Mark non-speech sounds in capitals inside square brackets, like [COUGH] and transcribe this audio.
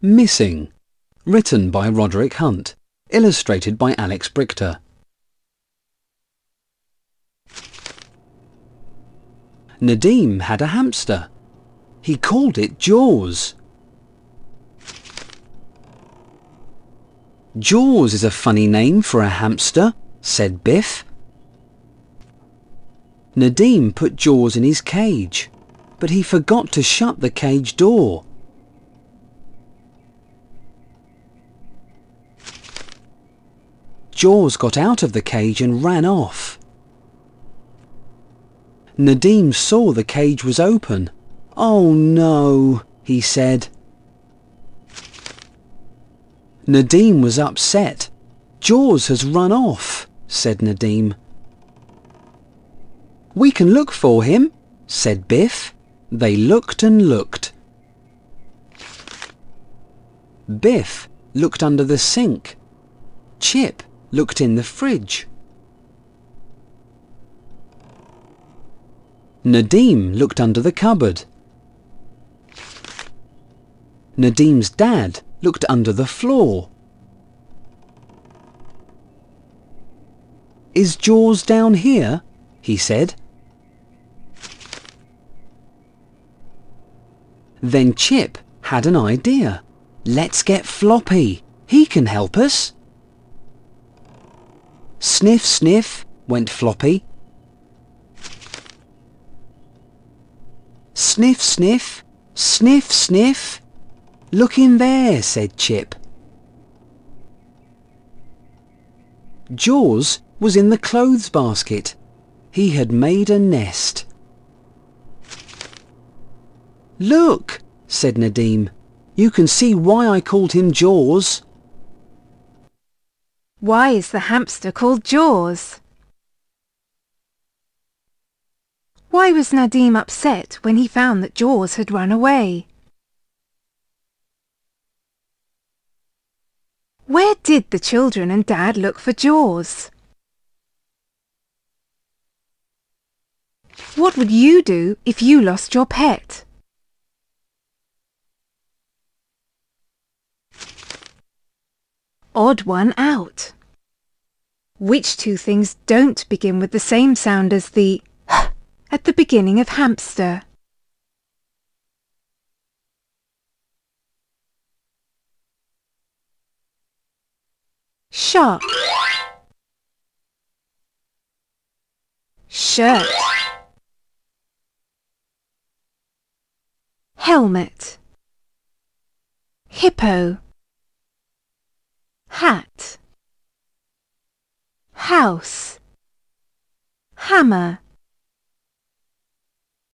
Missing. Written by Roderick Hunt. Illustrated by Alex Brychta. Nadim had a hamster. He called it Jaws. Jaws is a funny name for a hamster, said Biff. Nadim put Jaws in his cage, but he forgot to shut the cage door. Jaws got out of the cage and ran off. Nadim saw the cage was open. Oh no, he said. Nadim was upset. Jaws has run off, said Nadim. We can look for him, said Biff. They looked and looked. Biff looked under the sink. Chip looked in the fridge. Nadim looked under the cupboard. Nadim's dad looked under the floor. Is Jaws down here? he said. Then Chip had an idea. Let's get Floppy. He can help us. Sniff, sniff, went Floppy. Sniff, sniff, sniff, sniff. Look in there, said Chip. Jaws was in the clothes basket. He had made a nest. Look, said Nadim. You can see why I called him Jaws. Why is the hamster called Jaws? Why was Nadim upset when he found that Jaws had run away? Where did the children and Dad look for Jaws? What would you do if you lost your pet? Odd one out. Which two things don't begin with the same sound as the [SNIFFS] at the beginning of hamster? Shark. Shirt Helmet Hippo Hat. House. Hammer